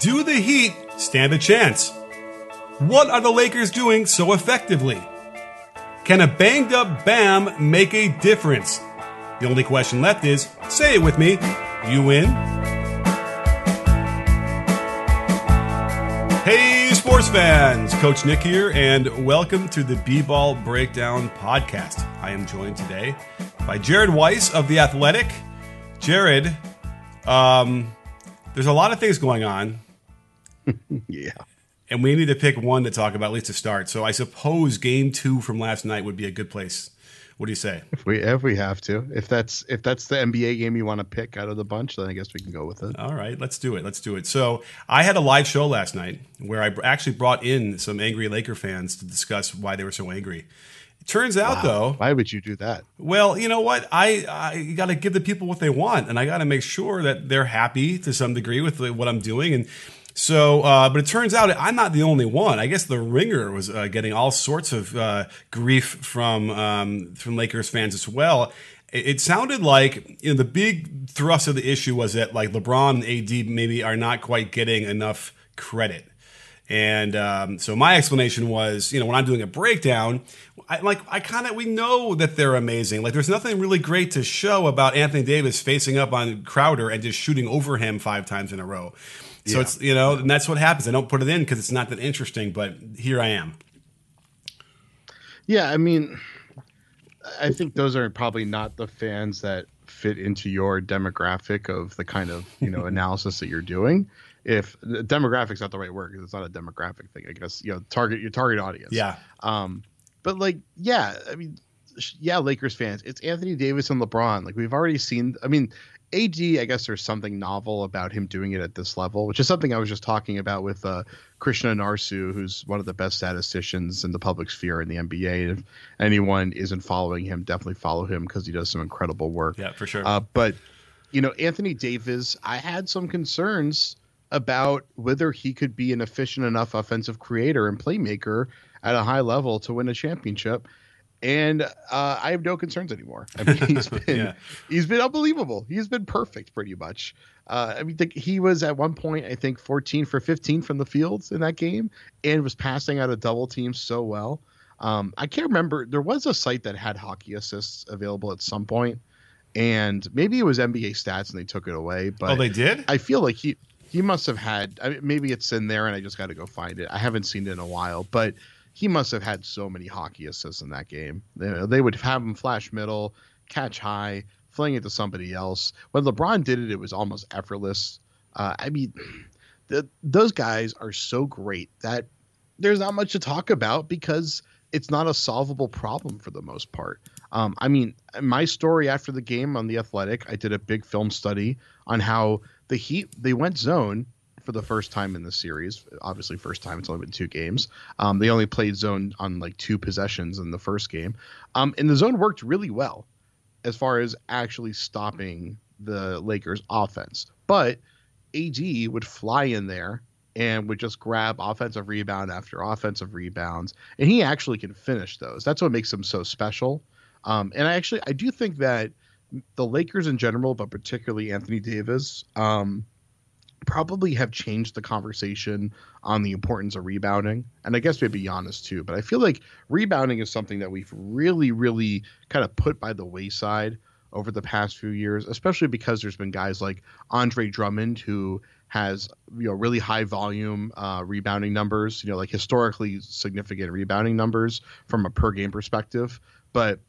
Do the Heat stand a chance? What are the Lakers doing so effectively? Can a banged up Bam make a difference? The only question left is say it with me. You win. Hey, sports fans! Coach Nick here, and welcome to the B Ball Breakdown Podcast. I am joined today by Jared Weiss of The Athletic. Jared, um, there's a lot of things going on, Yeah. and we need to pick one to talk about, at least to start. So I suppose game two from last night would be a good place. What do you say? If we if we have to. If that's if that's the NBA game you want to pick out of the bunch, then I guess we can go with it. All right, let's do it. Let's do it. So I had a live show last night where I actually brought in some angry Laker fans to discuss why they were so angry. It turns out, though, Why would you do that? well, you know what? I I got to give the people what they want, and I got to make sure that they're happy to some degree with what I'm doing. And so, uh, but it turns out I'm not the only one. I guess the Ringer was uh, getting all sorts of uh, grief from um, from Lakers fans as well. It, sounded like you know the big thrust of the issue was that like LeBron and AD maybe are not quite getting enough credit. And um, so my explanation was, you know, when I'm doing a breakdown, I like I kind of we know that they're amazing. Like there's nothing really great to show about Anthony Davis facing up on Crowder and just shooting over him five times in a row. So Yeah. it's you know, and that's what happens. I don't put it in because it's not that interesting, but here I am. Yeah, I mean, I think those are probably not the fans that fit into your demographic of the kind of you know analysis that you're doing. If the demographic's not the right word because it's not a demographic thing, I guess you know target your target audience. Yeah. Um, but like, yeah, I mean, yeah, Lakers fans, it's Anthony Davis and LeBron. Like we've already seen. I mean, AD, I guess there's something novel about him doing it at this level, which is something I was just talking about with uh, Krishna Narsu, who's one of the best statisticians in the public sphere in the NBA. And if anyone isn't following him, definitely follow him because he does some incredible work. Yeah, for sure. Uh, but you know, Anthony Davis, I had some concerns about whether he could be an efficient enough offensive creator and playmaker at a high level to win a championship. And uh, I have no concerns anymore. I mean, he's been Yeah. he's been unbelievable. He's been perfect, pretty much. Uh, I mean, the, he was at one point, I think, 14 for 15 from the fields in that game, and was passing out of double teams so well. Um, I can't remember. There was a site that had hockey assists available at some point, and maybe it was NBA Stats and they took it away. But oh, they did? I feel like he he must have had. I mean, maybe it's in there, and I just got to go find it. I haven't seen it in a while, but he must have had so many hockey assists in that game. They, they would have him flash middle, catch high, fling it to somebody else. When LeBron did it, it was almost effortless. Uh, I mean, the, those guys are so great that there's not much to talk about because it's not a solvable problem for the most part. Um, I mean, my story after the game on the Athletic, I did a big film study on how the Heat they went zone for the first time in the series. Obviously, first time. It's only been two games. Um, they only played zone on like two possessions in the first game, um, and the zone worked really well as far as actually stopping the Lakers' offense. But AD would fly in there and would just grab offensive rebound after offensive rebounds, and he actually can finish those. That's what makes him so special. Um, and I actually I do think that the Lakers in general, but particularly Anthony Davis, um, probably have changed the conversation on the importance of rebounding. And I guess maybe Giannis too. But I feel like rebounding is something that we've really, really kind of put by the wayside over the past few years, especially because there's been guys like Andre Drummond who has you know really high volume uh, rebounding numbers, you know like historically significant rebounding numbers from a per game perspective. But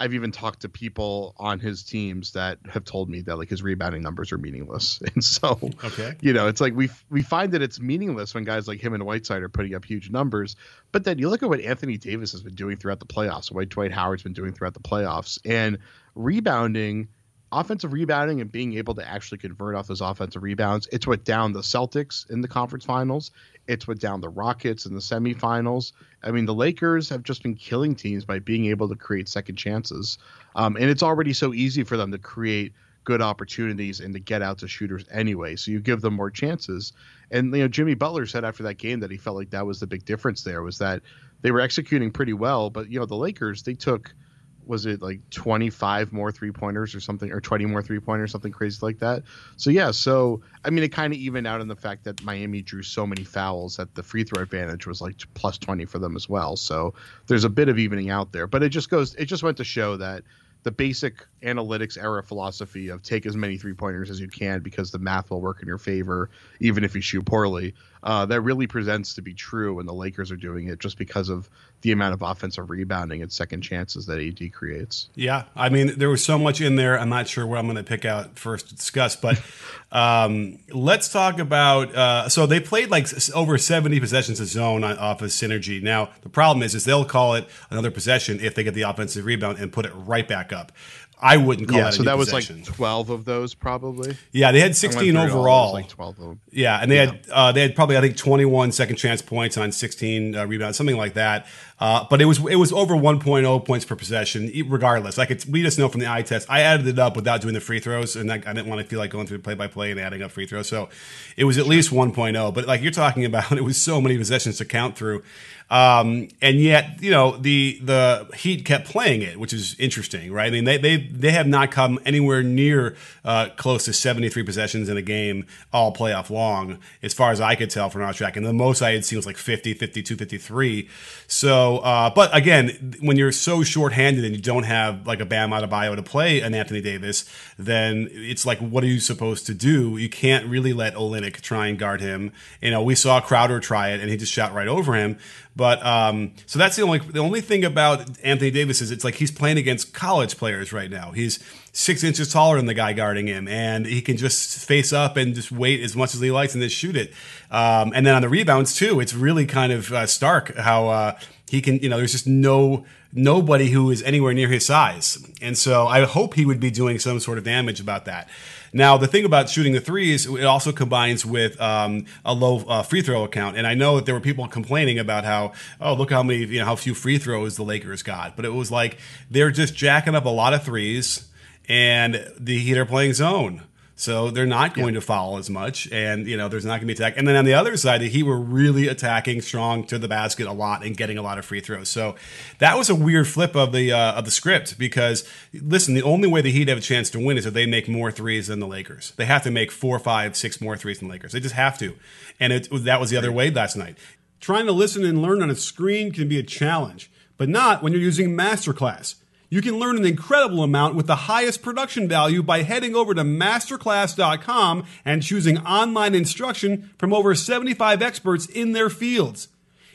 I've even talked to people on his teams that have told me that like his rebounding numbers are meaningless, and so Okay. you know it's like we we find that it's meaningless when guys like him and Whiteside are putting up huge numbers, but then you look at what Anthony Davis has been doing throughout the playoffs, what Dwight Howard's been doing throughout the playoffs, and rebounding offensive rebounding and being able to actually convert off those offensive rebounds. It's what down the Celtics in the conference finals. It's what down the Rockets in the semifinals. I mean, the Lakers have just been killing teams by being able to create second chances. Um, and it's already so easy for them to create good opportunities and to get out to shooters anyway. So you give them more chances. And you know, Jimmy Butler said after that game that he felt like that was the big difference there was that they were executing pretty well, but you know, the Lakers, they took – was it like 25 more three pointers or something or 20 more three pointers something crazy like that? So yeah so i mean it kind of evened out in the fact that miami drew so many fouls that the free throw advantage was like plus 20 for them as well. So there's a bit of evening out there but it just goes it just went to show that the basic analytics era philosophy of take as many three pointers as you can because the math will work in your favor, even if you shoot poorly. Uh, that really presents to be true when the Lakers are doing it just because of the amount of offensive rebounding and second chances that AD creates. Yeah. I mean, there was so much in there. I'm not sure what I'm going to pick out first to discuss, but um, let's talk about. Uh, so they played like over 70 possessions of zone on, off of synergy. Now, the problem is, is they'll call it another possession if they get the offensive rebound and put it right back up. I wouldn't call yeah, that. so that possession. was like twelve of those, probably. Yeah, they had sixteen overall. Like twelve of them. Yeah, and they yeah. had uh, they had probably I think 21 second chance points on sixteen uh, rebounds, something like that. Uh, but it was it was over 1.0 points per possession, regardless. Like it's we just know from the eye test. I added it up without doing the free throws, and I, I didn't want to feel like going through the play by play and adding up free throws. So it was at least 1.0. But like you're talking about, it was so many possessions to count through. Um, and yet, you know, the the Heat kept playing it, which is interesting, right? I mean, they they they have not come anywhere near uh, close to 73 possessions in a game all playoff long, as far as I could tell from our track. And the most I had seen was like 50, 52, 53. So, uh, but again, when you're so shorthanded and you don't have like a Bam Adebayo to play an Anthony Davis, then it's like, what are you supposed to do? You can't really let Olynyk try and guard him. You know, we saw Crowder try it and he just shot right over him. But um, so that's the only the only thing about Anthony Davis is it's like he's playing against college players right now. He's six inches taller than the guy guarding him, and he can just face up and just wait as much as he likes and then shoot it. Um, and then on the rebounds too, it's really kind of uh, stark how uh, he can. You know, there's just no nobody who is anywhere near his size, and so I hope he would be doing some sort of damage about that. Now, the thing about shooting the threes, it also combines with um, a low uh, free throw account. And I know that there were people complaining about how, oh, look how many, you know, how few free throws the Lakers got. But it was like they're just jacking up a lot of threes, and the Heat are playing zone. So they're not going yeah. to foul as much, and you know there's not going to be attack. And then on the other side, the Heat were really attacking strong to the basket a lot and getting a lot of free throws. So that was a weird flip of the uh, of the script because listen, the only way the Heat have a chance to win is if they make more threes than the Lakers. They have to make four, five, six more threes than the Lakers. They just have to, and it, that was the other way last night. Trying to listen and learn on a screen can be a challenge, but not when you're using Masterclass. You can learn an incredible amount with the highest production value by heading over to masterclass.com and choosing online instruction from over 75 experts in their fields.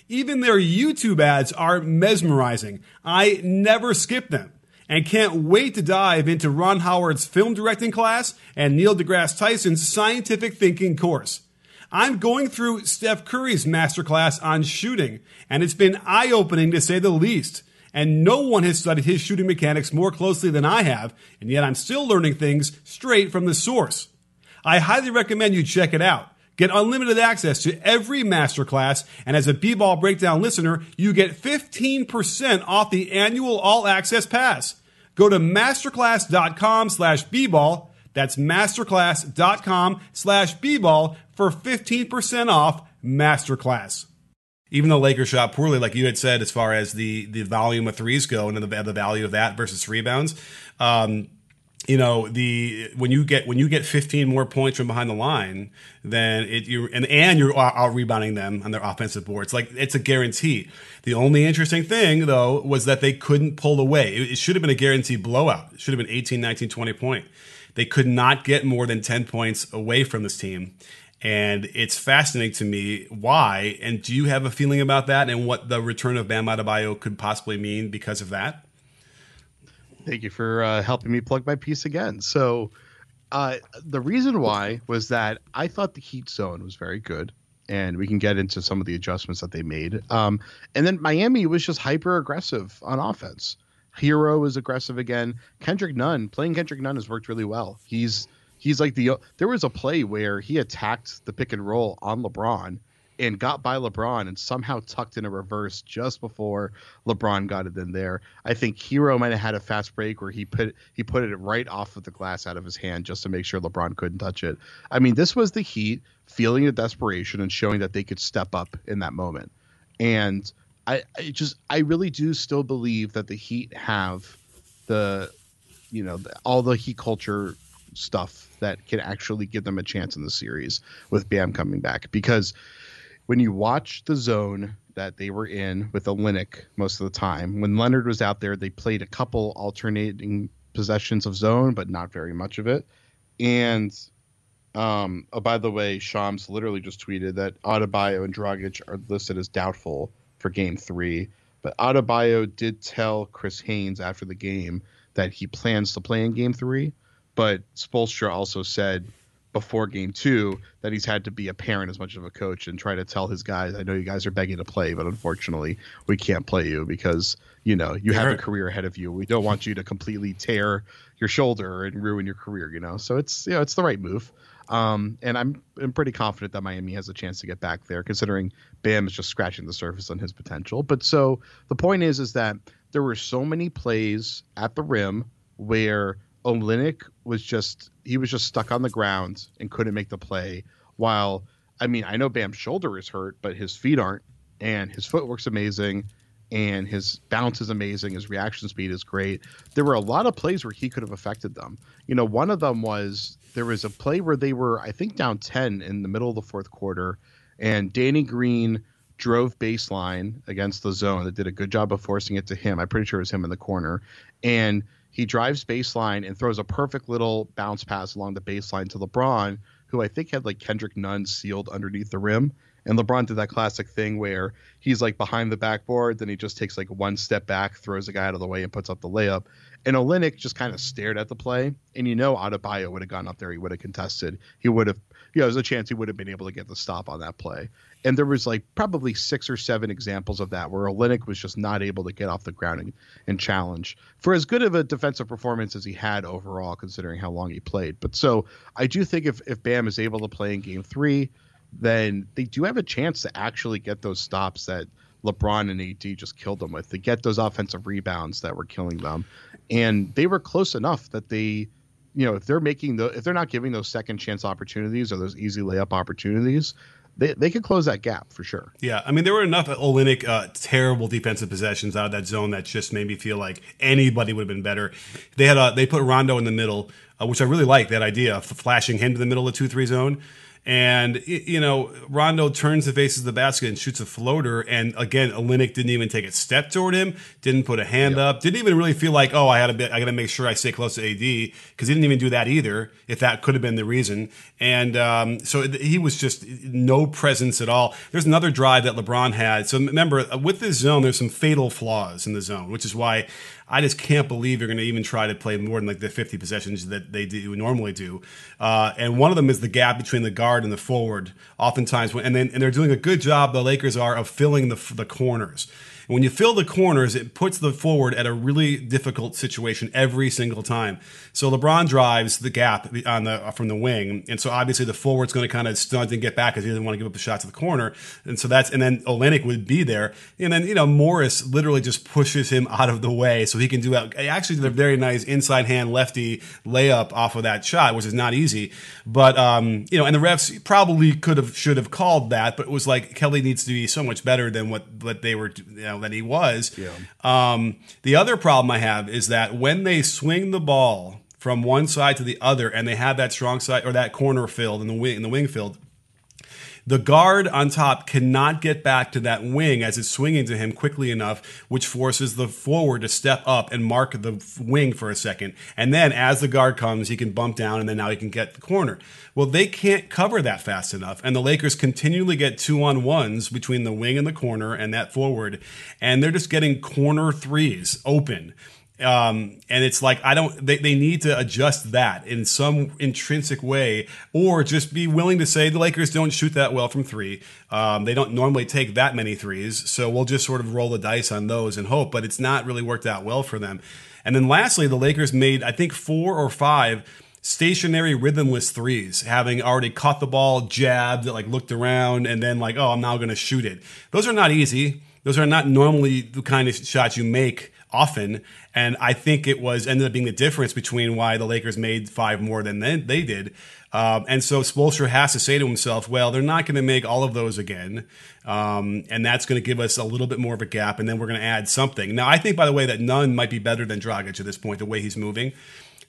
Even their YouTube ads are mesmerizing. I never skip them and can't wait to dive into Ron Howard's film directing class and Neil deGrasse Tyson's scientific thinking course. I'm going through Steph Curry's masterclass on shooting, and it's been eye opening to say the least and no one has studied his shooting mechanics more closely than I have, and yet I'm still learning things straight from the source. I highly recommend you check it out. Get unlimited access to every masterclass, and as a B-Ball Breakdown listener, you get 15% off the annual all access pass. Go to masterclass.com slash B-Ball. That's masterclass.com slash B-Ball for 15% off masterclass even though Lakers shot poorly, like you had said, as far as the the volume of threes go and the, the value of that versus rebounds, um, you know the when you get when you get 15 more points from behind the line, then it you and and you're out rebounding them on their offensive boards. Like it's a guarantee. The only interesting thing though was that they couldn't pull away. It, it should have been a guaranteed blowout. It should have been 18, 19, 20 point. They could not get more than 10 points away from this team. And it's fascinating to me why. And do you have a feeling about that and what the return of Bam Adebayo could possibly mean because of that? Thank you for uh, helping me plug my piece again. So, uh, the reason why was that I thought the Heat zone was very good, and we can get into some of the adjustments that they made. Um, and then Miami was just hyper aggressive on offense Herro is aggressive again. Kendrick Nunn playing Kendrick Nunn has worked really well. He's he's like the there was a play where he attacked the pick and roll on LeBron and got by LeBron and somehow tucked in a reverse just before LeBron got it in there. I think Herro might have had a fast break where he put he put it right off of the glass out of his hand just to make sure LeBron couldn't touch it. I mean, this was the Heat feeling the desperation and showing that they could step up in that moment. And I, I just I really do still believe that the Heat have the you know all the Heat culture stuff that can actually give them a chance in the series with Bam coming back because when you watch the zone that they were in with Olynyk most of the time, when Leonard was out there, they played a couple alternating possessions of zone, but not very much of it. And um, oh, by the way, Shams literally just tweeted that Adebayo and Dragic are listed as doubtful for Game Three, but Adebayo did tell Chris Haynes after the game that he plans to play in Game Three. But Spoelstra also said before game two that he's had to be a parent as much of a coach and try to tell his guys, I know you guys are begging to play, but unfortunately we can't play you because, you know, you have a career ahead of you. We don't want you to completely tear your shoulder and ruin your career, you know. So it's you know, it's the right move. Um, and I'm I'm pretty confident that Miami has a chance to get back there, considering Bam is just scratching the surface on his potential. But so the point is is that there were so many plays at the rim where Olynyk was just he was just stuck on the ground and couldn't make the play. While I mean, I know Bam's shoulder is hurt, but his feet aren't, and his footwork's amazing, and his bounce is amazing. His reaction speed is great. There were a lot of plays where he could have affected them. You know, one of them was there was a play where they were, I think, down ten in the middle of the fourth quarter, and Danny Green drove baseline against the zone that did a good job of forcing it to him. I'm pretty sure it was him in the corner, and he drives baseline and throws a perfect little bounce pass along the baseline to LeBron, who I think had like Kendrick Nunn sealed underneath the rim. And LeBron did that classic thing where he's like behind the backboard, then he just takes like one step back, throws the guy out of the way, and puts up the layup. And Olynyk just kind of stared at the play, and you know Adebayo would have gone up there, he would have contested, he would have, you know, there's a chance he would have been able to get the stop on that play and there was like probably six or seven examples of that where Olynyk was just not able to get off the ground and, and, challenge for as good of a defensive performance as he had overall, considering how long he played. But so I do think if if Bam is able to play in Game Three, then they do have a chance to actually get those stops that LeBron and AD just killed them with. To get those offensive rebounds that were killing them, and they were close enough that they you know if they're making the if they're not giving those second chance opportunities or those easy layup opportunities they, they could close that gap for sure. Yeah, I mean there were enough Olynyk uh, terrible defensive possessions out of that zone that just made me feel like anybody would have been better. They had uh, they put Rondo in the middle, uh, which I really like that idea of flashing him to the middle of the two three zone. And you know, Rondo turns the faces of the basket and shoots a floater. And again, Olynyk didn't even take a step toward him, didn't put a hand yep. up, didn't even really feel like, oh, I had a bit, I got to make sure I stay close to AD because he didn't even do that either. If that could have been the reason, and um, so he was just no presence at all. There's another drive that LeBron had. So remember, with this zone, there's some fatal flaws in the zone, which is why I just can't believe you're going to even try to play more than like the 50 possessions that they do normally do. Uh, and one of them is the gap between the guard and the forward. Oftentimes, when, and then and they're doing a good job. The Lakers are of filling the the corners. When you fill the corners, it puts the forward at a really difficult situation every single time. So LeBron drives the gap on the from the wing, and so obviously the forward's going to kind of stunt and get back because he doesn't want to give up the shot to the corner. And so that's and then Olynyk would be there, and then you know Morris literally just pushes him out of the way so he can do out he actually did a very nice inside hand lefty layup off of that shot, which is not easy. But um, you know, and the refs probably could have should have called that, but it was like Kelly needs to be so much better than what what they were. You know, know that he was. Yeah. Um, the other problem I have is that when they swing the ball from one side to the other, and they have that strong side or that corner filled in the wing in the wing field, the guard on top cannot get back to that wing as it's swinging to him quickly enough, which forces the forward to step up and mark the wing for a second. And then as the guard comes, he can bump down and then now he can get the corner. Well, they can't cover that fast enough. And the Lakers continually get two on ones between the wing and the corner and that forward. And they're just getting corner threes open Um, and it's like I don't. They, they need to adjust that in some intrinsic way, or just be willing to say the Lakers don't shoot that well from three. Um, they don't normally take that many threes, so we'll just sort of roll the dice on those and hope. But it's not really worked out well for them. And then lastly, the Lakers made I think four or five stationary rhythmless threes, having already caught the ball, jabbed, like looked around, and then like, oh, I'm now going to shoot it. Those are not easy. Those are not normally the kind of shots you make often. And I think it was ended up being the difference between why the Lakers made five more than they, they did. Um, and so Spoelstra has to say to himself, well, they're not going to make all of those again. Um, and that's going to give us a little bit more of a gap. And then we're going to add something. Now, I think, by the way, that Nunn might be better than Dragic at this point, the way he's moving.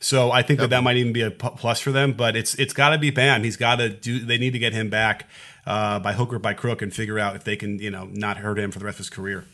So I think yep. that that might even be a plus for them. But it's it's got to be Bam. He's got to do. They need to get him back uh, by hook or by crook and figure out if they can, you know, not hurt him for the rest of his career.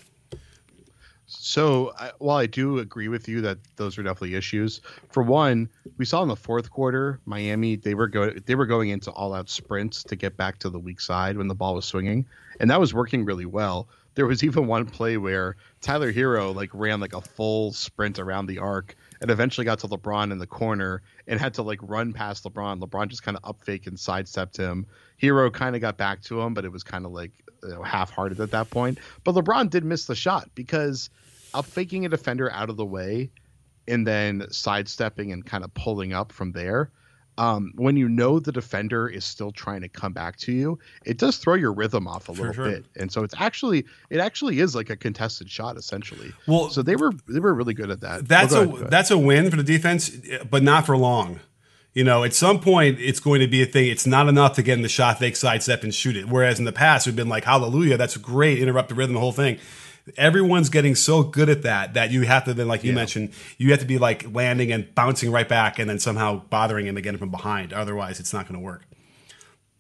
So while I do agree with you that those are definitely issues, for one, we saw in the fourth quarter Miami they were go they were going into all out sprints to get back to the weak side when the ball was swinging, and that was working really well. There was even one play where Tyler Herro like ran like a full sprint around the arc and eventually got to LeBron in the corner and had to like run past LeBron. LeBron just kind of up fake and sidestepped him. Herro kind of got back to him, but it was kind of like you know, half hearted at that point. But LeBron did miss the shot because up faking a defender out of the way and then sidestepping and kind of pulling up from there um, when you know the defender is still trying to come back to you, it does throw your rhythm off a little sure. bit. And so it's actually it actually is like a contested shot essentially. Well, so they were they were really good at that. That's a ahead, that's a win for the defense, but not for long. You know, at some point it's going to be a thing. It's not enough to get in the shot, fake sidestep, and shoot it. Whereas in the past, we've been like, "Hallelujah, that's great, interrupt the rhythm, the whole thing." Everyone's getting so good at that that you have to then, like you yeah. mentioned, you have to be like landing and bouncing right back and then somehow bothering him again from behind. Otherwise, it's not going to work.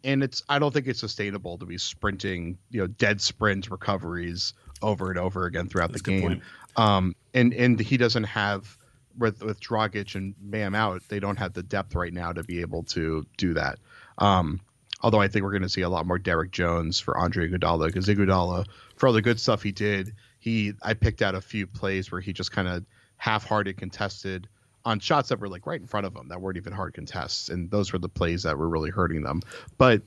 And it's I don't think it's sustainable to be sprinting, you know, dead sprint recoveries over and over again throughout That's the game. Um, and and he doesn't have with with Dragic and Bam out, they don't have the depth right now to be able to do that. Um, although I think we're going to see a lot more Derrick Jones for Andre Iguodala because Iguodala for all the good stuff he did, he I picked out a few plays where he just kind of half-hearted contested on shots that were like right in front of him that weren't even hard contests, and those were the plays that were really hurting them. But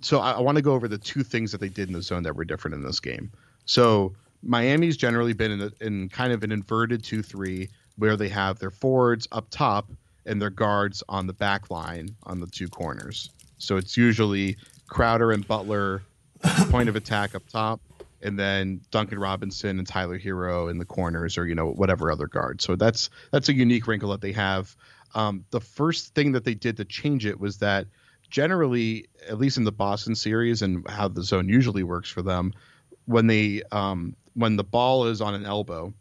so I, I want to go over the two things that they did in the zone that were different in this game. So Miami's generally been in, a, in kind of an inverted two-three where they have their forwards up top and their guards on the back line on the two corners. So it's usually Crowder and Butler point of attack up top, and then Duncan Robinson and Tyler Herro in the corners, or you know whatever other guard. So that's that's a unique wrinkle that they have. Um, the first thing that they did to change it was that generally, at least in the Boston series and how the zone usually works for them, when they um, when the ball is on an elbow,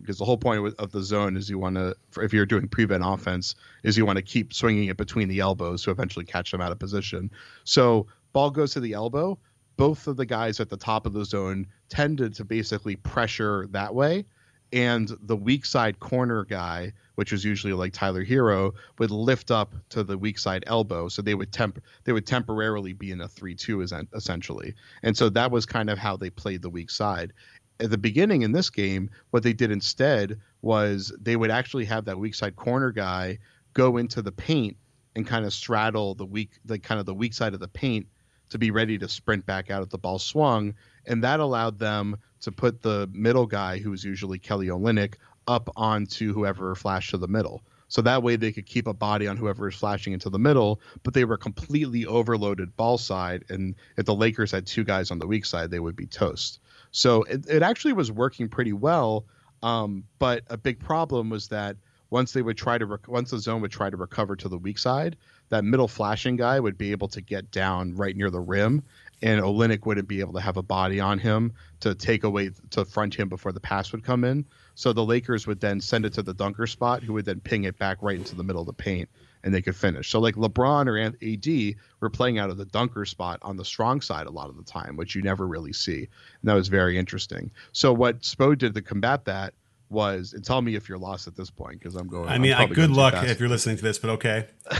because the whole point of the zone is you want to, if you're doing prevent offense, is you want to keep swinging it between the elbows to eventually catch them out of position. So ball goes to the elbow both of the guys at the top of the zone tended to basically pressure that way. And the weak side corner guy, which was usually like Tyler Herro, would lift up to the weak side elbow, so they would temp they would temporarily be in a three-two essentially, and so that was kind of how they played the weak side. At the beginning in this game, what they did instead was they would actually have that weak side corner guy go into the paint and kind of straddle the weak, the kind of the weak side of the paint to be ready to sprint back out at the ball swung. And that allowed them to put the middle guy, who was usually Kelly Olynyk, up onto whoever flashed to the middle. So that way they could keep a body on whoever is flashing into the middle, but they were completely overloaded ball side. And if the Lakers had two guys on the weak side, they would be toast. So it, it actually was working pretty well. Um, but a big problem was that once they would try to rec- once the zone would try to recover to the weak side, that middle flashing guy would be able to get down right near the rim, and Olynyk wouldn't be able to have a body on him to take away to front him before the pass would come in. So the Lakers would then send it to the dunker spot, who would then ping it back right into the middle of the paint, and they could finish. So like LeBron or AD were playing out of the dunker spot on the strong side a lot of the time, which you never really see, and that was very interesting. So what Spo did to combat that was, and tell me if you're lost at this point because I'm going. I mean, good luck if you're listening to this, but okay.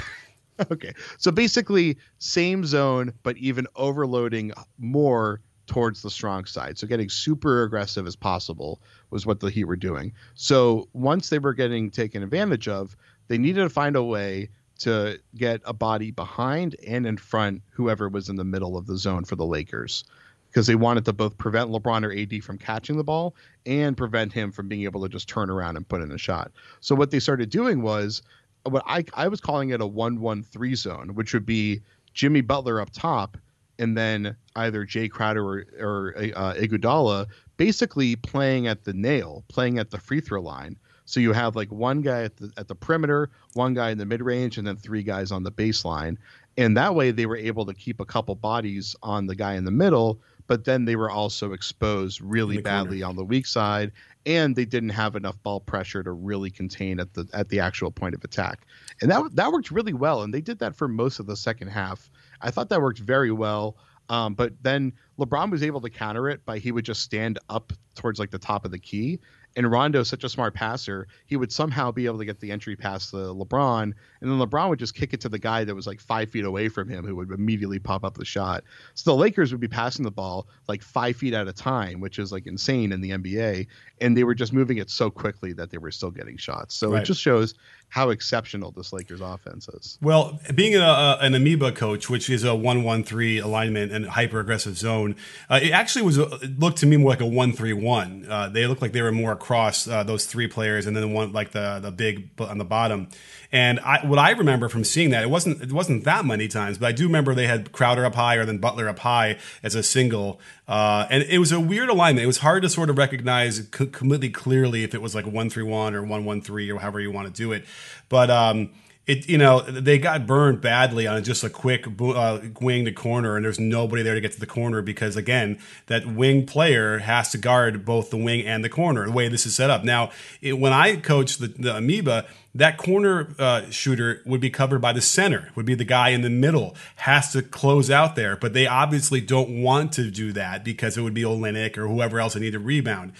okay. So basically, same zone, but even overloading more towards the strong side. So getting super aggressive as possible was what the Heat were doing. So once they were getting taken advantage of, they needed to find a way to get a body behind and in front whoever was in the middle of the zone for the Lakers because they wanted to both prevent LeBron or AD from catching the ball and prevent him from being able to just turn around and put in a shot. So what they started doing was what I I was calling it a one-one-three zone, which would be Jimmy Butler up top and then either Jae Crowder or, or uh, Iguodala basically playing at the nail, playing at the free throw line. So you have like one guy at the at the perimeter, one guy in the mid range, and then three guys on the baseline. And that way they were able to keep a couple bodies on the guy in the middle, but then they were also exposed really badly corner. on the weak side, and they didn't have enough ball pressure to really contain at the at the actual point of attack. And that that worked really well, and they did that for most of the second half. I thought that worked very well. Um, but then LeBron was able to counter it by he would just stand up towards like the top of the key and Rondo is such a smart passer, he would somehow be able to get the entry past the LeBron, and then LeBron would just kick it to the guy that was like five feet away from him, who would immediately pop up the shot. So the Lakers would be passing the ball like five feet at a time, which is like insane in the NBA, and they were just moving it so quickly that they were still getting shots. So right. it just shows how exceptional this Lakers offense is. Well, being a, a, an amoeba coach, which is a one-one-three alignment and hyper aggressive zone, uh, it actually was it looked to me more like a one-three-one. Uh, they looked like they were more across uh, those three players, and then one like the the big on the bottom. And I, what I remember from seeing that, it wasn't it wasn't that many times, but I do remember they had Crowder up high or then Butler up high as a single, uh, and it was a weird alignment. It was hard to sort of recognize completely clearly if it was like one three one or one one three or however you want to do it, but. Um, it you know they got burned badly on just a quick uh, wing to corner and there's nobody there to get to the corner because again that wing player has to guard both the wing and the corner the way this is set up. Now it, when i coached the, the amoeba that corner uh, shooter would be covered by the center would be the guy in the middle has to close out there but they obviously don't want to do that because it would be Olynyk or whoever else that need to rebound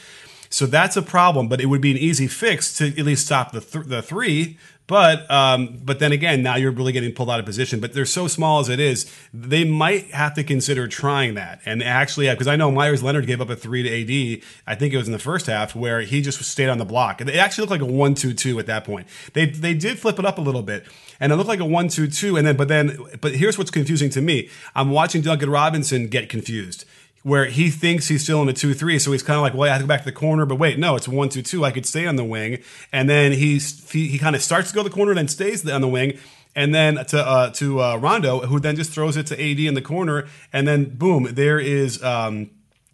so that's a problem, but it would be an easy fix to at least stop the th- the three but um, but then again, now you're really getting pulled out of position. But they're so small as it is, they might have to consider trying that. And actually, because I know Meyers Leonard gave up a three to AD. I think it was in the first half where he just stayed on the block. And it actually looked like a one-two-two at that point. They they did flip it up a little bit, and it looked like a one-two-two. And then but then but here's what's confusing to me. I'm watching Duncan Robinson get confused where he thinks he's still in a 2 3. So he's kind of like, well, I have to go back to the corner, but wait, no, it's 1 2 2. I could stay on the wing. And then he's, he, he kind of starts to go to the corner, then stays on the wing. And then to uh, to uh, Rondo, who then just throws it to AD in the corner, and then boom, there is um,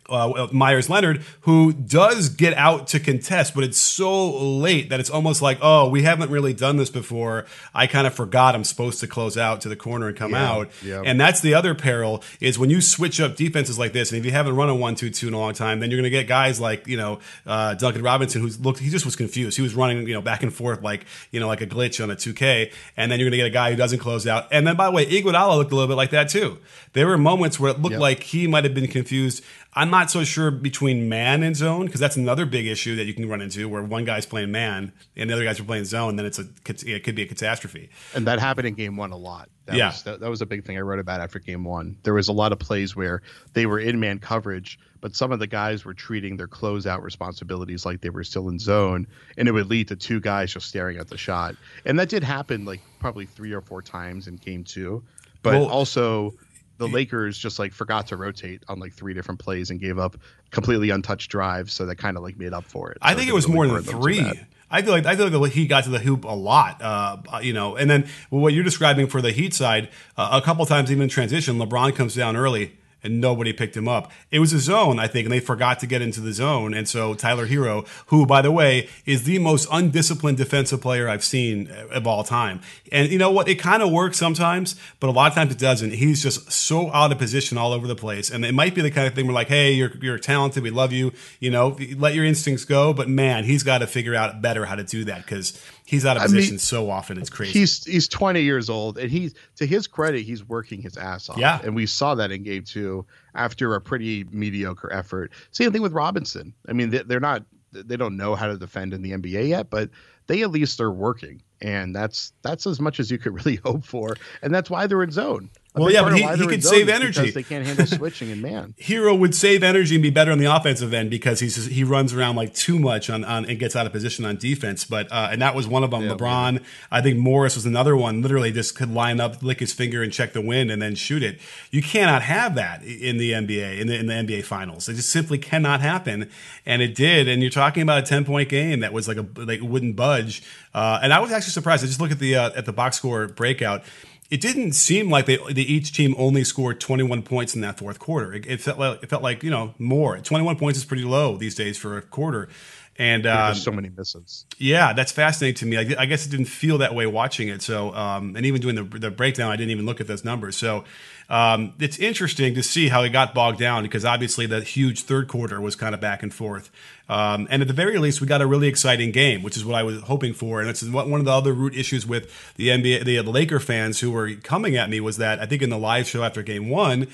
uh, Meyers Leonard, who does get out to contest, but it's so late that it's almost like, oh, we haven't really done this before. I kind of forgot I'm supposed to close out to the corner and come yeah, out. Yeah. And that's the other peril is when you switch up defenses like this, and if you haven't run a one-two-two in a long time, then you're going to get guys like you know uh, Duncan Robinson, who's looked, he just was confused. He was running you know back and forth like you know like a glitch on a 2K, and then you're going to get a guy who doesn't close out. And then by the way, Iguodala looked a little bit like that too. There were moments where it looked yep. like he might have been confused. I'm not so sure between man and zone because that's another big issue that you can run into where one guy's playing man and the other guys are playing zone. Then it's a it could be a catastrophe. And that happened in game one a lot. That yeah, was, that, that was a big thing I wrote about after game one. There was a lot of plays where they were in man coverage, but some of the guys were treating their closeout responsibilities like they were still in zone, and it would lead to two guys just staring at the shot. And that did happen like probably three or four times in game two. But well, also the Lakers just like forgot to rotate on like three different plays and gave up completely untouched drives, so that kind of like made up for it. I think it was really more than three. I feel like I feel like he got to the hoop a lot, uh, you know. And then what you're describing for the Heat side, uh, a couple times even in transition, LeBron comes down early and nobody picked him up. It was a zone, I think, and they forgot to get into the zone. And so Tyler Herro, who, by the way, is the most undisciplined defensive player I've seen of all time. And you know what? It kind of works sometimes, but a lot of times it doesn't. He's just so out of position all over the place. And it might be the kind of thing where like, hey, you're, you're talented. We love you. You know, let your instincts go. But man, he's got to figure out better how to do that because he's out of position I mean, so often. It's crazy. He's he's 20 years old, and he's to his credit, he's working his ass off. Yeah, and we saw that in game two after a pretty mediocre effort. Same thing with Robinson. I mean, they, they're not they don't know how to defend in the NBA yet, but they at least are working, and that's that's as much as you could really hope for, and that's why they're in zone. Well, yeah, but he- he they're can in zone save energy. They can't handle switching in man. Herro would save energy and be better on the offensive end because he's just, he runs around like too much on, on and gets out of position on defense. But uh, and that was one of them. Yeah, LeBron, I think Morris was another one. Literally just could line up, lick his finger, and check the wind, and then shoot it. You cannot have that in the NBA in the, in the NBA Finals. It just simply cannot happen, and it did. And you're talking about a ten point game that was like a like wouldn't budge. Uh, and I was actually surprised. I just look at the uh, at the box score breakout it didn't seem like they, each team only scored 21 points in that fourth quarter. It, it felt like it felt like you know more. 21 points is pretty low these days for a quarter, and uh, There's so many misses. yeah, that's fascinating to me. I, I guess it didn't feel that way watching it. So, um, and even doing the, the breakdown, I didn't even look at those numbers. So, um, it's interesting to see how it got bogged down because obviously the huge third quarter was kind of back and forth. Um, and at the very least, we got a really exciting game, which is what I was hoping for. And it's one of the other root issues with the NBA, the, the Laker fans who were coming at me was that I think in the live show after game one,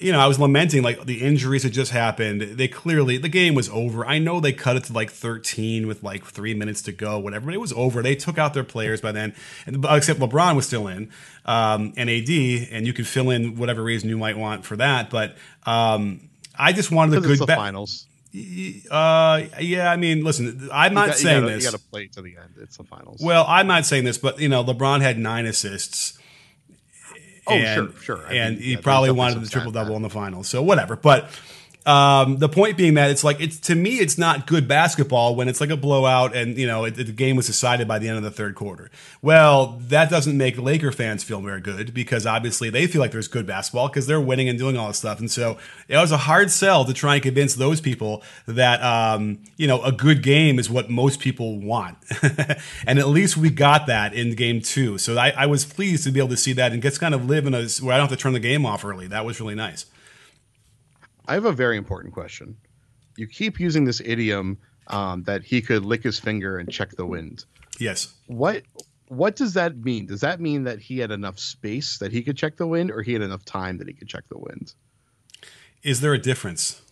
you know, I was lamenting like the injuries had just happened. They clearly the game was over. I know they cut it to like 13 with like three minutes to go, whatever. But it was over. They took out their players by then, and, except LeBron was still in, um, and AD, and you could fill in whatever reason you might want for that. But um, I just wanted it's good the ba- finals. Uh, yeah. I mean, listen, I'm You not got- you saying gotta, this. You got to play to the end. It's the finals. Well, I'm not saying this, but you know, LeBron had nine assists. Oh, and, sure, sure. I and mean, he yeah, probably wanted the triple double in the finals. So whatever. But um, the point being that it's like it's to me, it's not good basketball when it's like a blowout and you know it, the game was decided by the end of the third quarter. Well, that doesn't make Laker fans feel very good because obviously they feel like there's good basketball because they're winning and doing all this stuff. And so it was a hard sell to try and convince those people that um, you know a good game is what most people want. and at least we got that in game two. So I, I was pleased to be able to see that and just kind of live in a where I don't have to turn the game off early. That was really nice. I have a very important question. You keep using this idiom um, that he could lick his finger and check the wind. Yes. What what does that mean? Does that mean that he had enough space that he could check the wind, or he had enough time that he could check the wind? Is there a difference?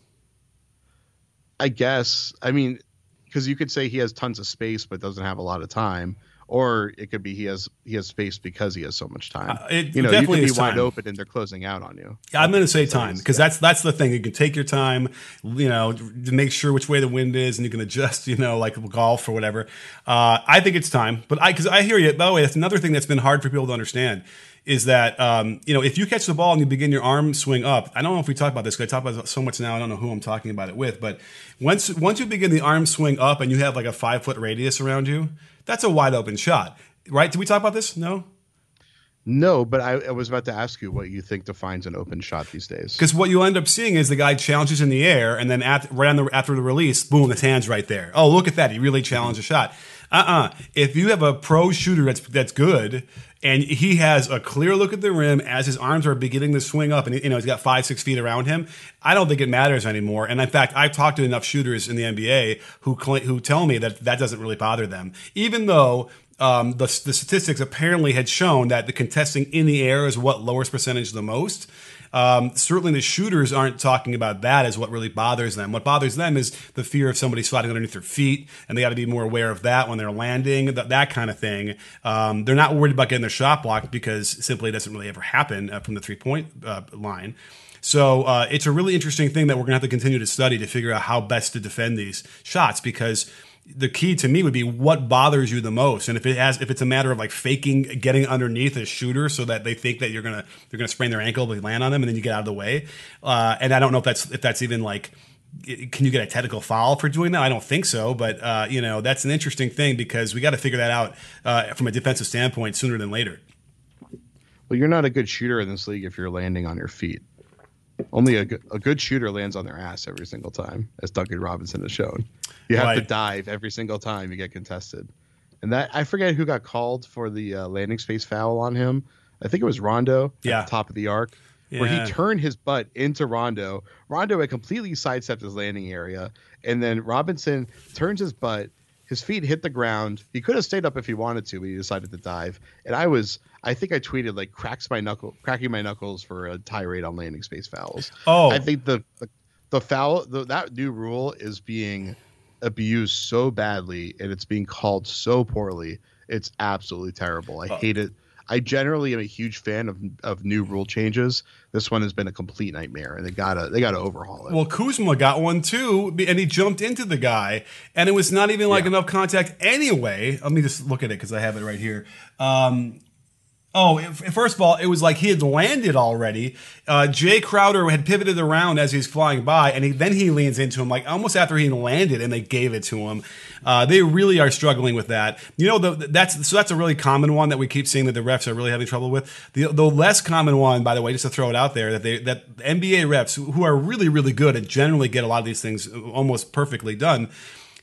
I guess. I mean, because you could say he has tons of space but doesn't have a lot of time, or it could be he has he has space because he has so much time. Uh, it you know, you definitely could be wide time. open and they're closing out on you. Yeah, I'm going to say time because that's that's the thing. You can take your time, you know, to make sure which way the wind is, and you can adjust, you know, like golf or whatever. Uh, I think it's time, but I because I hear you. By the way, that's another thing that's been hard for people to understand is that um, you know if you catch the ball and you begin your arm swing up. I don't know if we talk about this because I talk about it so much now. I don't know who I'm talking about it with, but once once you begin the arm swing up and you have like a five foot radius around you, that's a wide open shot, right? Did we talk about this? No. No, but I, I was about to ask you what you think defines an open shot these days. Because what you end up seeing is the guy challenges in the air, and then at, right on the, after the release, boom, his hand's right there. Oh, look at that! He really challenged a shot. Uh-uh. If you have a pro shooter that's that's good, and he has a clear look at the rim as his arms are beginning to swing up, and you know he's got five, six feet around him, I don't think it matters anymore. And in fact, I've talked to enough shooters in the NBA who who tell me that that doesn't really bother them, even though um, the, the statistics apparently had shown that the contesting in the air is what lowers percentage the most. Um, certainly, the shooters aren't talking about that as what really bothers them. What bothers them is the fear of somebody sliding underneath their feet, and they got to be more aware of that when they're landing, that, that kind of thing. Um, they're not worried about getting their shot blocked because simply it doesn't really ever happen uh, from the three point uh, line. So uh, it's a really interesting thing that we're going to have to continue to study to figure out how best to defend these shots because the key to me would be what bothers you the most and if it has if it's a matter of like faking getting underneath a shooter so that they think that you're gonna they're gonna sprain their ankle if they land on them and then you get out of the way uh, and i don't know if that's if that's even like can you get a technical foul for doing that? I don't think so, but uh, you know that's an interesting thing because we got to figure that out uh, from a defensive standpoint sooner than later. Well, you're not a good shooter in this league if you're landing on your feet. Only a, good- a good shooter lands on their ass every single time, as Duncan Robinson has shown. You have to dive every single time you get contested. And that I forget who got called for the uh, landing space foul on him. I think it was Rondo Yeah. at the top of the arc, where he turned his butt into Rondo. Rondo had completely sidestepped his landing area, and then Robinson turns his butt. His feet hit the ground. He could have stayed up if he wanted to, but he decided to dive. And I was, I think I tweeted like cracks my knuckle, cracking my knuckles for a tirade on landing space fouls. Oh. I think the the, the foul, the, that new rule is being abused so badly, and it's being called so poorly. It's absolutely terrible. I hate it. I generally am a huge fan of of new rule changes. This one has been a complete nightmare, and they gotta they gotta overhaul it. Well, Kuzma got one too, and he jumped into the guy, and it was not even like Yeah. enough contact anyway. Let me just look at it because I have it right here. Um, Oh, first of all, it was like he had landed already. Uh, Jae Crowder had pivoted around as he's flying by, and he, then he leans into him, like almost after he landed, and they gave it to him. Uh, they really are struggling with that. You know, the, that's so that's a really common one that we keep seeing that the refs are really having trouble with. The, the less common one, by the way, just to throw it out there, that they that NBA refs who are really really good and generally get a lot of these things almost perfectly done.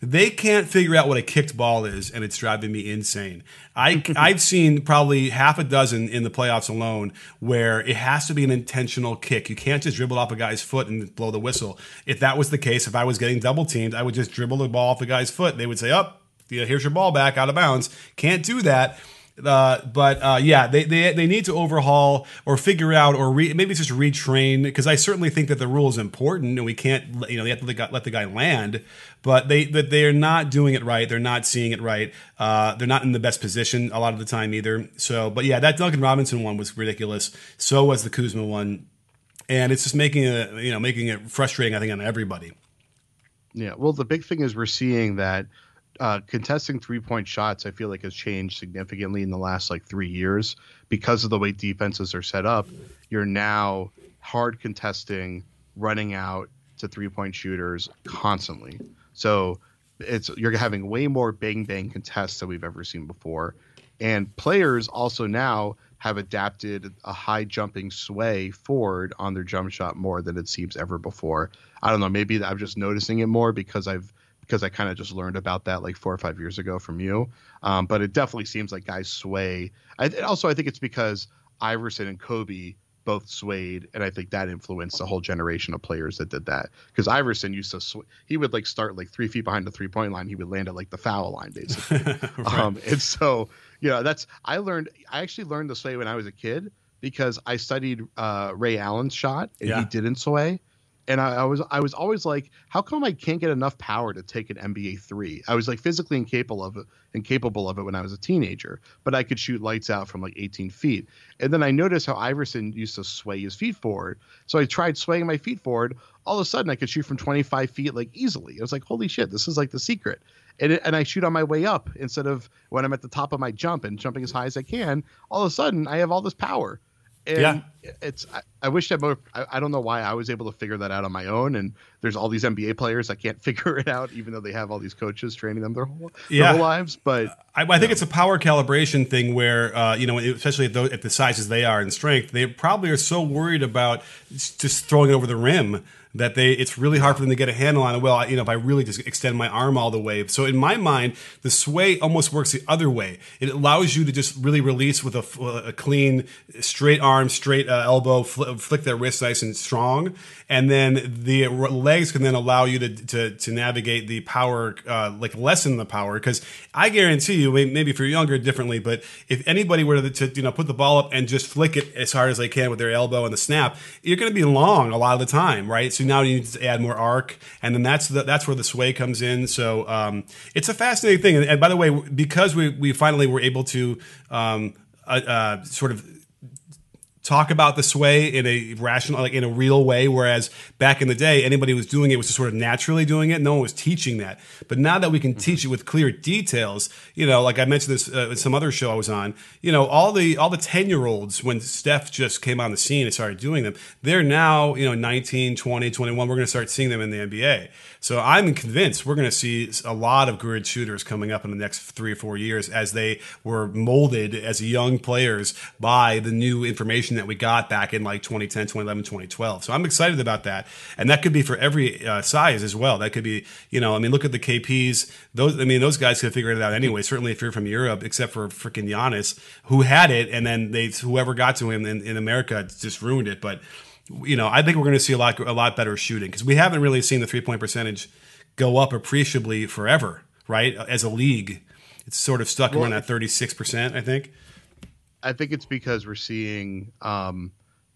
They can't figure out what a kicked ball is, and it's driving me insane. I, I've seen probably half a dozen in the playoffs alone where it has to be an intentional kick. You can't just dribble off a guy's foot and blow the whistle. If that was the case, if I was getting double teamed, I would just dribble the ball off the guy's foot. They would say, "Up, yeah, here's your ball back out of bounds." Can't do that. Uh, but uh, yeah, they, they they need to overhaul or figure out or re, maybe just retrain because I certainly think that the rule is important and we can't you know they have to let, the guy land, but they that they are not doing it right. They're not seeing it right. Uh, they're not in the best position a lot of the time either. So, but yeah, that Duncan Robinson one was ridiculous. So was the Kuzma one, and it's just making it you know making it frustrating. I think on everybody. Yeah. Well, the big thing is we're seeing that uh, contesting three point shots, I feel like has changed significantly in the last like three years because of the way defenses are set up. You're now hard contesting, running out to three point shooters constantly. So it's you're having way more bang bang contests than we've ever seen before. And players also now have adapted a high jumping sway forward on their jump shot more than it seems ever before. I don't know, maybe I'm just noticing it more because I've because I kind of just learned about that like four or five years ago from you. Um, but it definitely seems like guys sway. I, also, I think it's because Iverson and Kobe both swayed, and I think that influenced a whole generation of players that did that. Because Iverson used to, sw- he would like start like three feet behind the three point line, he would land at like the foul line basically. um, and so, you know, that's I learned. I actually learned to sway when I was a kid because I studied uh, Ray Allen's shot, and Yeah. he didn't sway and I, I was I was always like, how come I can't get enough power to take an NBA three? I was like physically incapable of it, incapable of it when I was a teenager, but I could shoot lights out from like 18 feet. And then I noticed how Iverson used to sway his feet forward, so I tried swaying my feet forward. All of a sudden, I could shoot from 25 feet like easily. I was like, holy shit, this is like the secret. And, it, and I shoot on my way up instead of when I'm at the top of my jump and jumping as high as I can. All of a sudden, I have all this power. And Yeah. it's I, I wish that more I, I don't know why I was able to figure that out on my own. And there's all these NBA players. I can't figure it out even though they have all these coaches training them their whole, their Yeah. whole lives. But I, I think it's a power calibration thing where, uh, you know, especially at, the, at the sizes they are in strength, they probably are so worried about just throwing it over the rim that they it's really hard for them to get a handle on it. Well, I- you know, if I really just extend my arm all the way. So in my mind, the sway almost works the other way. It allows you to just really release with a clean, straight arm, straight uh, elbow, fl- flick that wrist nice and strong, and then the legs can then allow you to to, to navigate the power, uh, like lessen the power. Because I guarantee you, maybe if you're younger, differently, but if anybody were to, to you know put the ball up and just flick it as hard as they can with their elbow and the snap, you're going to be long a lot of the time, right? So now you need to add more arc, and then that's the, that's where the sway comes in. So um, it's a fascinating thing. And, and by the way, because we we finally were able to um, uh, uh, sort of talk about the sway in a rational, like in a real way. Whereas back in the day, anybody was doing it was just sort of naturally doing it. No one was teaching that. But now that we can teach it with clear details, you know, like I mentioned this uh, in some other show I was on, you know, all the all the ten year olds when Steph just came on the scene and started doing them, they're now you know 19, 20, 21. We're going to start seeing them in the NBA. So I'm convinced we're going to see a lot of grid shooters coming up in the next three or four years as they were molded as young players by the new information that we got back in like 2010, 2011, 2012. So I'm excited about that. And that could be for every uh, size as well. That could be, you know, I mean, look at the KPs. Those, I mean, those guys could figure it out anyway, certainly if you're from Europe, except for freaking Giannis, who had it. And then they, whoever got to him in, in America just ruined it. But, you know, I think we're going to see a lot a lot better shooting because we haven't really seen the three point percentage go up appreciably forever, right? As a league, it's sort of stuck around that thirty six percent, I think. I think it's because we're seeing um,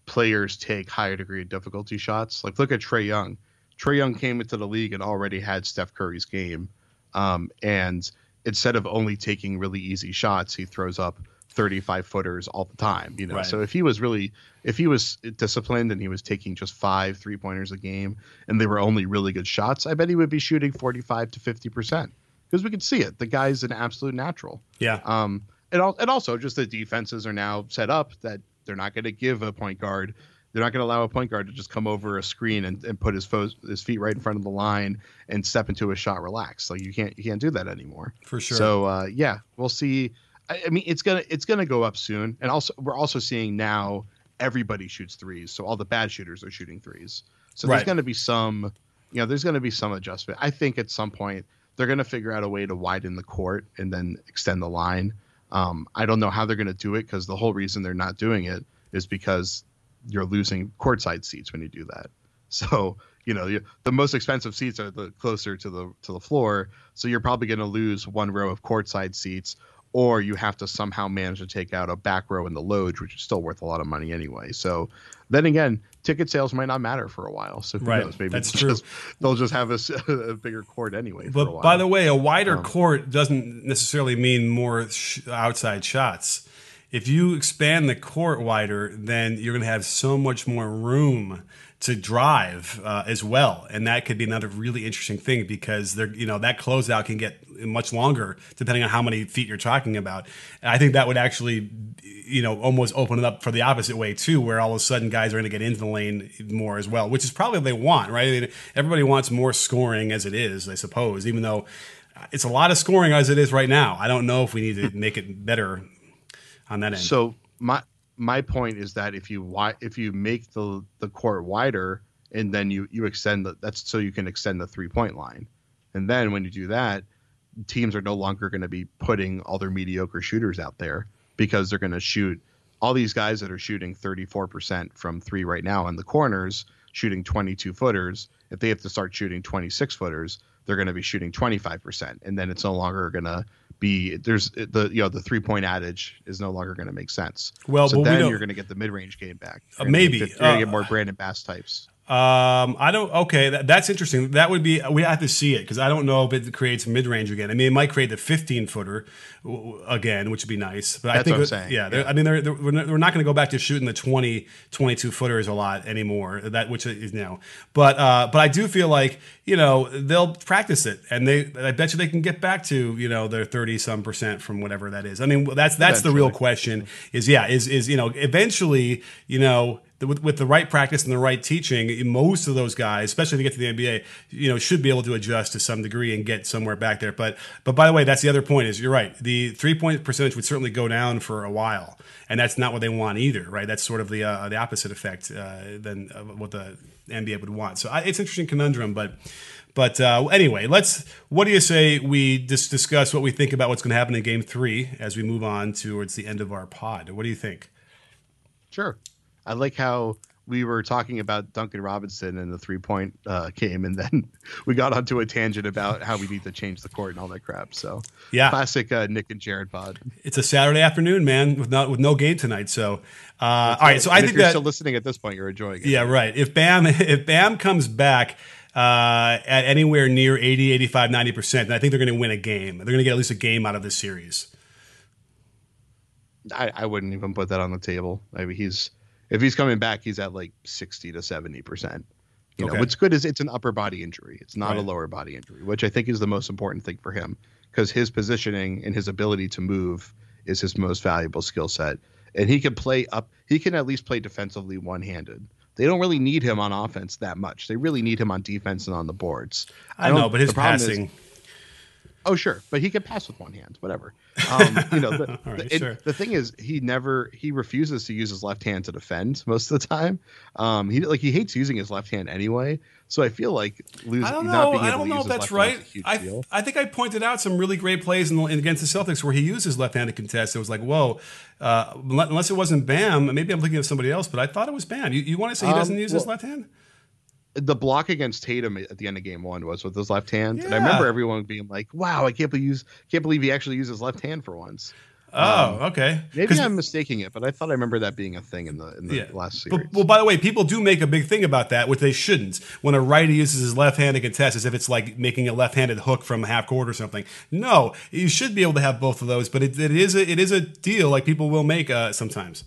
players take higher degree of difficulty shots. Like look at Trae Young. Trae Young came into the league and already had Steph Curry's game, um, and instead of only taking really easy shots, he throws up 35 footers all the time. You know, Right. so if he was really if he was disciplined and he was taking just five three pointers a game and they were only really good shots, I bet he would be shooting 45 to 50 percent because we could see it. The guy's an absolute natural. Yeah. Um, and, al- and also just the defenses are now set up that they're not going to give a point guard. They're not going to allow a point guard to just come over a screen and, and put his fo- his feet right in front of the line and step into a shot relaxed. Like you can't you can't do that anymore. For sure. So uh, yeah, we'll see. I, I mean, it's gonna it's gonna go up soon, and also we're also seeing now everybody shoots threes, so all the bad shooters are shooting threes. So Right. there's gonna be some, you know, there's gonna be some adjustment. I think at some point they're gonna figure out a way to widen the court and then extend the line. Um, I don't know how they're gonna do it because the whole reason they're not doing it is because you're losing courtside seats when you do that. So you know you, the most expensive seats are the closer to the to the floor. So you're probably going to lose one row of courtside seats, or you have to somehow manage to take out a back row in the loge, which is still worth a lot of money anyway. So then again, ticket sales might not matter for a while. So who Right. knows? Maybe That's they'll true. Just, they'll just have a bigger court anyway. for a But by the way, a wider Um, court doesn't necessarily mean more sh- outside shots. If you expand the court wider, then you're going to have so much more room to drive uh, as well, and that could be another really interesting thing because they're you know that closeout can get much longer depending on how many feet you're talking about. And I think that would actually you know almost open it up for the opposite way too, where all of a sudden guys are going to get into the lane more as well, which is probably what they want, right? I mean, everybody wants more scoring as it is, I suppose, even though it's a lot of scoring as it is right now. I don't know if we need to make it better on that end. So my my point is that if you if you make the the court wider and then you you extend the that's so you can extend the three point line, and then when you do that, teams are no longer going to be putting all their mediocre shooters out there because they're going to shoot all these guys that are shooting 34% from three right now in the corners shooting 22 footers if they have to start shooting 26 footers they're going to be shooting 25% and then it's no longer going to be there's the you know the three point adage is no longer going to make sense Well, so but then don't- you're going to get the mid-range game back Uh, maybe. get, you're going to get more brandon bass types Um, I don't. Okay, that, that's interesting. That would be. We have to see it because I don't know if it creates mid range again. I mean, it might create the 15 footer w- again, which would be nice. But I think, what I'm saying, yeah, yeah. I mean, they're, they're, we're not, going to go back to shooting the 20, 22 footers a lot anymore. That which is now. But uh, but I do feel like you know they'll practice it, and they. I bet you they can get back to you know their 30 some percent from whatever that is. I mean, that's that's the real question. Is yeah, is is you know eventually you know with, with the right practice and the right teaching, most of those guys, especially if they get to the NBA, you know, should be able to adjust to some degree and get somewhere back there. But but by the way, that's the other point is you're right. The three point percentage would certainly go down for a while, and that's not what they want either, right? That's sort of the uh, the opposite effect uh, than what the NBA would want. So I, it's interesting conundrum, but. But uh, anyway, let's. What do you say we just discuss what we think about what's going to happen in Game Three as we move on towards the end of our pod? What do you think? Sure. I like how we were talking about Duncan Robinson and the three point uh, game, and then we got onto a tangent about how we need to change the court and all that crap. So, Yeah. classic uh, Nick and Jared pod. It's a Saturday afternoon, man, with no with no game tonight. So, uh, all right. So I And think if you're that still listening at this point, you're enjoying it. yeah, right. If Bam if Bam comes back uh, at anywhere near 80, 85, 90 percent, then I think they're going to win a game. They're going to get at least a game out of this series. I, I wouldn't even put that on the table. I mean, he's if he's coming back, he's at like sixty to seventy percent. You know, Okay. what's good is it's an upper body injury. It's not a lower body injury, which I think is the most important thing for him because his positioning and his ability to move is his most valuable skill set. And he can play up. He can at least play defensively one handed. They don't really need him on offense that much. They really need him on defense and on the boards. I, don't- know, but his problem is- passing. Oh, sure, but he can pass with one hand, whatever. Um, you know, the, right, the, sure. the thing is, he never he refuses to use his left hand to defend most of the time. Um, he like he hates using his left hand anyway. So I feel like losing. I don't know. I don't know if that's right. I, deal. I think I pointed out some really great plays in the, against the Celtics where he used his left-handed contest. It was like, whoa, uh, unless it wasn't Bam, maybe I'm looking at somebody else, but I thought it was Bam. You, you want to say he Um, doesn't use his left hand? The block against Tatum at the end of game one was with his left hand, and I remember everyone being like, "Wow, I can't believe can't believe he actually used his left hand for once." Oh, okay. Maybe I'm mistaking it, but I thought I remember that being a thing in the in the last series. But, well, by the way, people do make a big thing about that, which they shouldn't. When a righty uses his left hand to contest, as if it's like making a left-handed hook from half court or something. No, you should be able to have both of those, but it, it is a, it is a deal like people will make uh, sometimes.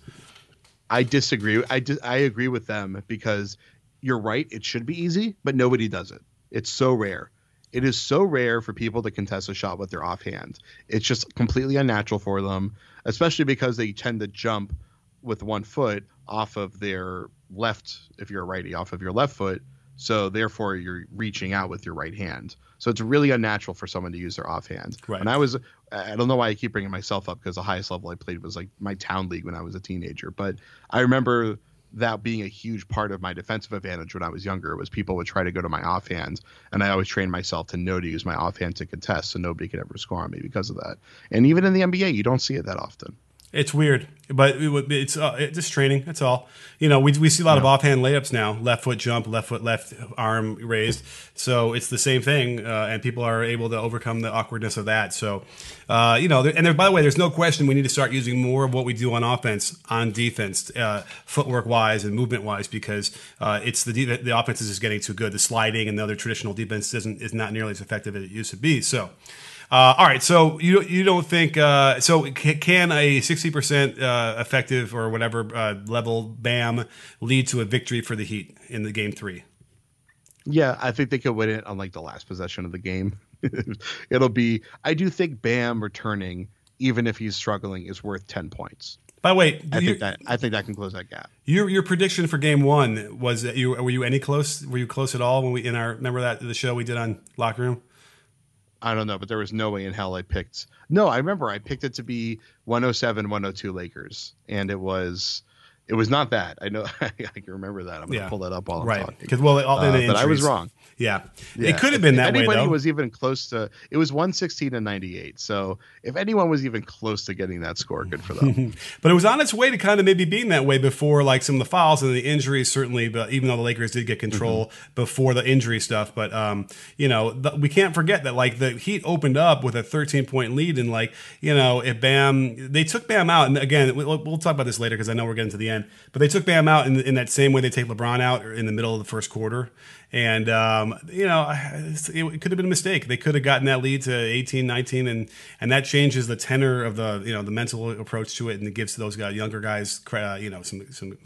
I disagree. I di- I agree with them because you're right. It should be easy, but nobody does it. It's so rare. It is so rare for people to contest a shot with their offhand. It's just completely unnatural for them, especially because they tend to jump with one foot off of their left, if you're a righty, off of your left foot. So therefore, you're reaching out with your right hand. So it's really unnatural for someone to use their offhand. Right. When I was, I don't know why I keep bringing myself up because the highest level I played was like my town league when I was a teenager. But I remember that being a huge part of my defensive advantage when I was younger was people would try to go to my offhand, and I always trained myself to know to use my offhand to contest, so nobody could ever score on me because of that. And even in the NBA, you don't see it that often. It's weird, but it it's uh, it's just training. That's all. You know, we, we see a lot of offhand layups now, left foot jump, left foot, left arm raised. So it's the same thing, uh, and people are able to overcome the awkwardness of that. So, uh, you know, there, and there, by the way, there's no question we need to start using more of what we do on offense on defense, uh, footwork wise and movement wise, because uh, it's the de- the offense is just getting too good. The sliding and the other traditional defense isn't is not nearly as effective as it used to be. So. Uh, all right, so you you don't think uh, so? Can a sixty percent uh, effective or whatever uh, level BAM lead to a victory for the Heat in the game three? Yeah, I think they could win it on like the last possession of the game. It'll be. I do think Bam returning, even if he's struggling, is worth ten points. By the way, I think that I think that can close that gap. your your prediction for game one was that you were you any close? Were you close at all when we in our remember that the show we did on locker room? I don't know, but there was no way in hell I picked. No, I remember I picked it to be 107, 102 Lakers, and it was. It was not that. I know. I can remember that. I'm gonna Yeah. pull that up while I'm Right, talking. because well, all, Uh, but I was wrong. Yeah, Yeah. it could have been If that way anybody though. was even close to it was 116 and 98 so if anyone was even close to getting that score good for them But it was on its way to kind of maybe being that way before like some of the fouls and the injuries certainly. But even though the Lakers did get control before the injury stuff, but um, you know the, we can't forget that like the Heat opened up with a 13 point lead and like you know if Bam they took Bam out and again we'll, we'll talk about this later because I know we're getting to the end. But they took Bam out in, in that same way they take LeBron out in the middle of the first quarter. And, um, you know, it could have been a mistake. They could have gotten that lead to 18, 19, and, and that changes the tenor of the, you know, the mental approach to it. And it gives those guys, younger guys, uh, you know, some, some,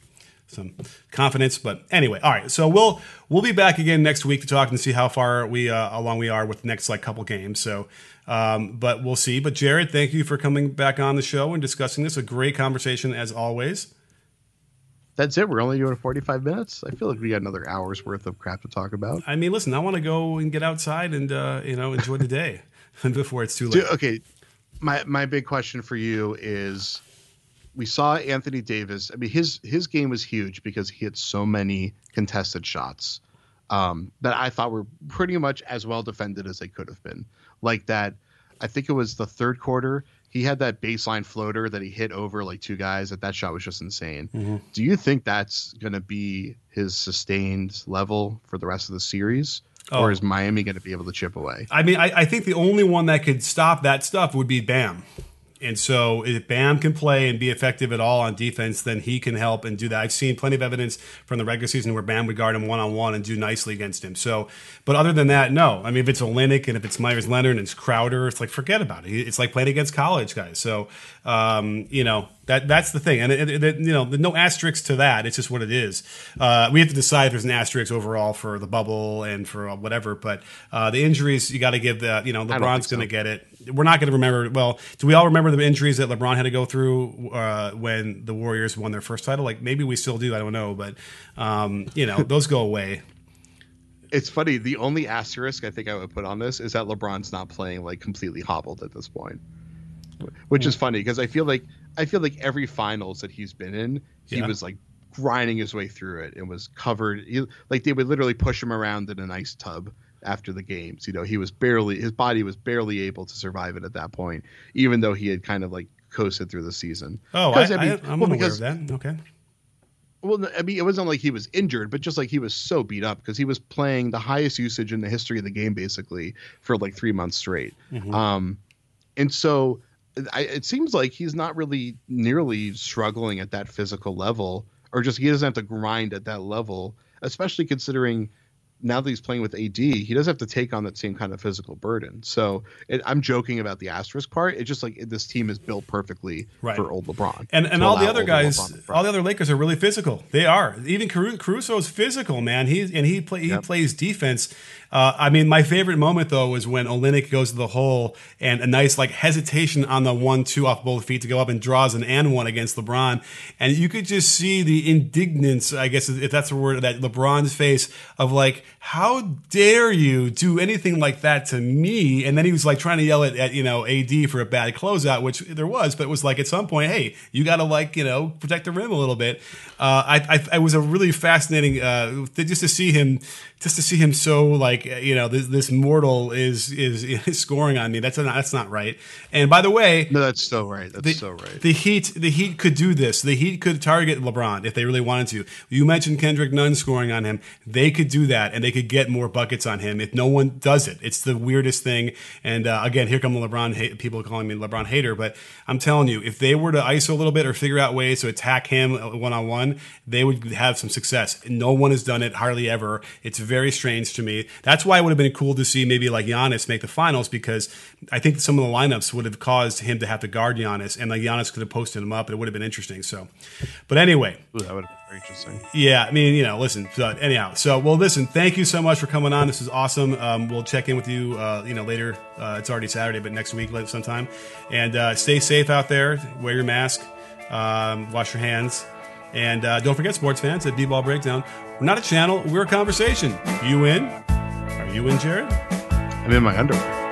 some confidence. But anyway, all right. So we'll, we'll be back again next week to talk and see how far we, uh, along we are with the next like couple games. So, um, but we'll see. But Jared, thank you for coming back on the show and discussing this. A great conversation as always. That's it we're only doing 45 minutes i feel like we got another hour's worth of crap to talk about I mean, listen, I want to go and get outside and uh, you know enjoy the day before it's too late. Dude, okay my my big question for you is we saw Anthony Davis. I mean, his his game was huge because he had so many contested shots um, that I thought were pretty much as well defended as they could have been. Like that, I think it was the third quarter. He had that baseline floater that he hit over like two guys. That that shot was just insane. Mm-hmm. Do you think that's going to be his sustained level for the rest of the series, Oh. or is Miami going to be able to chip away? I mean, I, I think the only one that could stop that stuff would be Bam. And so if Bam can play and be effective at all on defense, then he can help and do that. I've seen plenty of evidence from the regular season where Bam would guard him one on one and do nicely against him. So, but other than that, no. I mean, if it's Olynyk and if it's Meyers Leonard and it's Crowder, it's like forget about it. It's like playing against college guys. So, um, you know, that that's the thing, and it, it, you know, no asterisks to that. It's just what it is. Uh, we have to decide if there's an asterisk overall for the bubble and for whatever. But uh, the injuries, you got to give that. You know, LeBron's going to so. get it. We're not going to remember. Well, do we all remember the injuries that LeBron had to go through uh, when the Warriors won their first title? Like maybe we still do. I don't know, but um, you know, those go away. it's funny. The only asterisk I think I would put on this is that LeBron's not playing like completely hobbled at this point, which is funny because I feel like I feel like every finals that he's been in, he Yeah. was like grinding his way through it and was covered. He, like they would literally push him around in an ice tub after the games. You know, he was barely his body was barely able to survive it at that point, even though he had kind of like coasted through the season. Oh, I, I, mean, am well, because- of that. Okay. well, I mean, it wasn't like he was injured, but just like he was so beat up because he was playing the highest usage in the history of the game, basically for like three months straight. Um, and so I, it seems like he's not really nearly struggling at that physical level, or just he doesn't have to grind at that level, especially considering now that he's playing with AD, he does have to take on that same kind of physical burden. So it, I'm joking about the asterisk part. It's just like this team is built perfectly Right. for old LeBron. And and all the other guys, all the other Lakers are really physical. They are. Even Caru- is physical, man. He and he play, he Yep. plays defense. Uh, I mean, my favorite moment though was when Olynyk goes to the hole and a nice like hesitation on the one two off both feet to go up and draws an and one against LeBron, and you could just see the indignance, I guess if that's the word, that LeBron's face of like, how dare you do anything like that to me? And then he was like trying to yell at, at you know AD for a bad closeout, which there was, but it was like at some point, hey, you got to like you know protect the rim a little bit. Uh, I, I it was a really fascinating uh, just to see him just to see him so like you know this, this mortal is, is is scoring on me. That's not that's not right. And by the way, no, that's so right. That's the, so right. The Heat, the Heat could do this. The Heat could target LeBron if they really wanted to. You mentioned Kendrick Nunn scoring on him. They could do that, and they could get more buckets on him if no one does it. It's the weirdest thing. And uh, again, here come the LeBron hate, people calling me LeBron hater, but I'm telling you, if they were to ISO a little bit or figure out ways to attack him one on one, they would have some success. No one has done it, hardly ever. It's very strange to me. That's why it would have been cool to see maybe like Giannis make the finals because I think some of the lineups would have caused him to have to guard Giannis, and like Giannis could have posted him up, and it would have been interesting. So, but anyway, Ooh, that would have been very interesting. yeah, I mean, you know, listen. So anyhow, so well, listen. Thank you so much for coming on. This is awesome. Um, we'll check in with you, uh, you know, later. Uh, it's already Saturday, but next week, sometime. And uh, stay safe out there. Wear your mask. Um, wash your hands. And uh, don't forget, sports fans, at B-Ball Breakdown, we're not a channel. We're a conversation. You in? You in, Jared? I'm in my underwear.